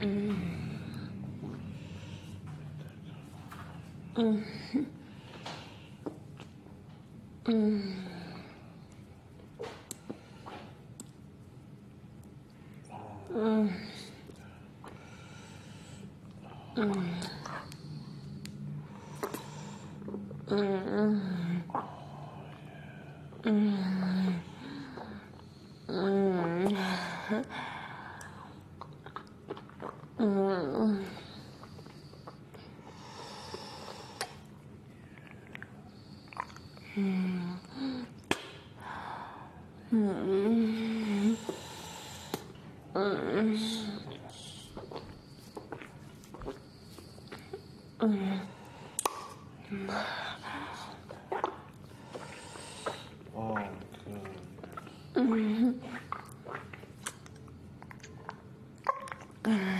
Mm-hmm. 음. 음. 음. 음. 어, 그. 음.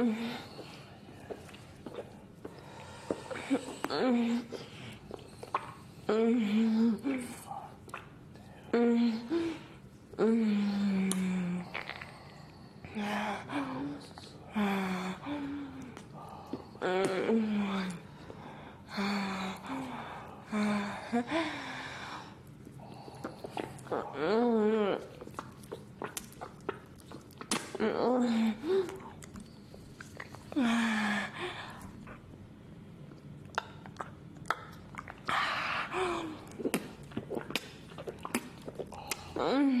so 음.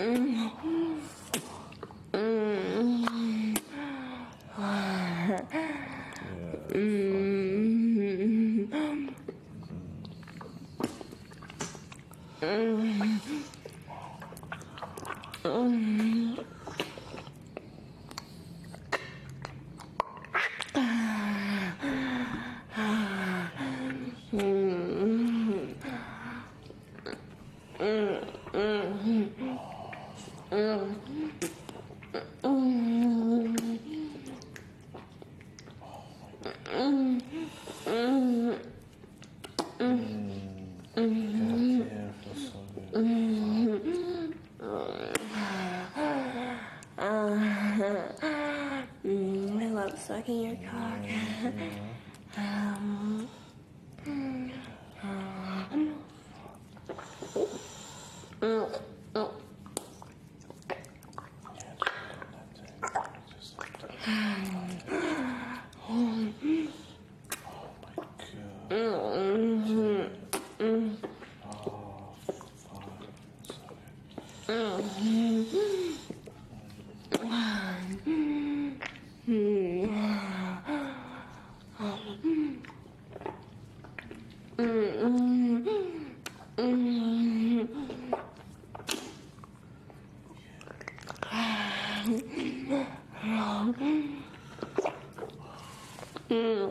Mm-hmm. mm-hmm. mm-hmm. I love sucking your cock. um, mm, oh. 음. Mm-hmm.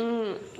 Mm-hmm.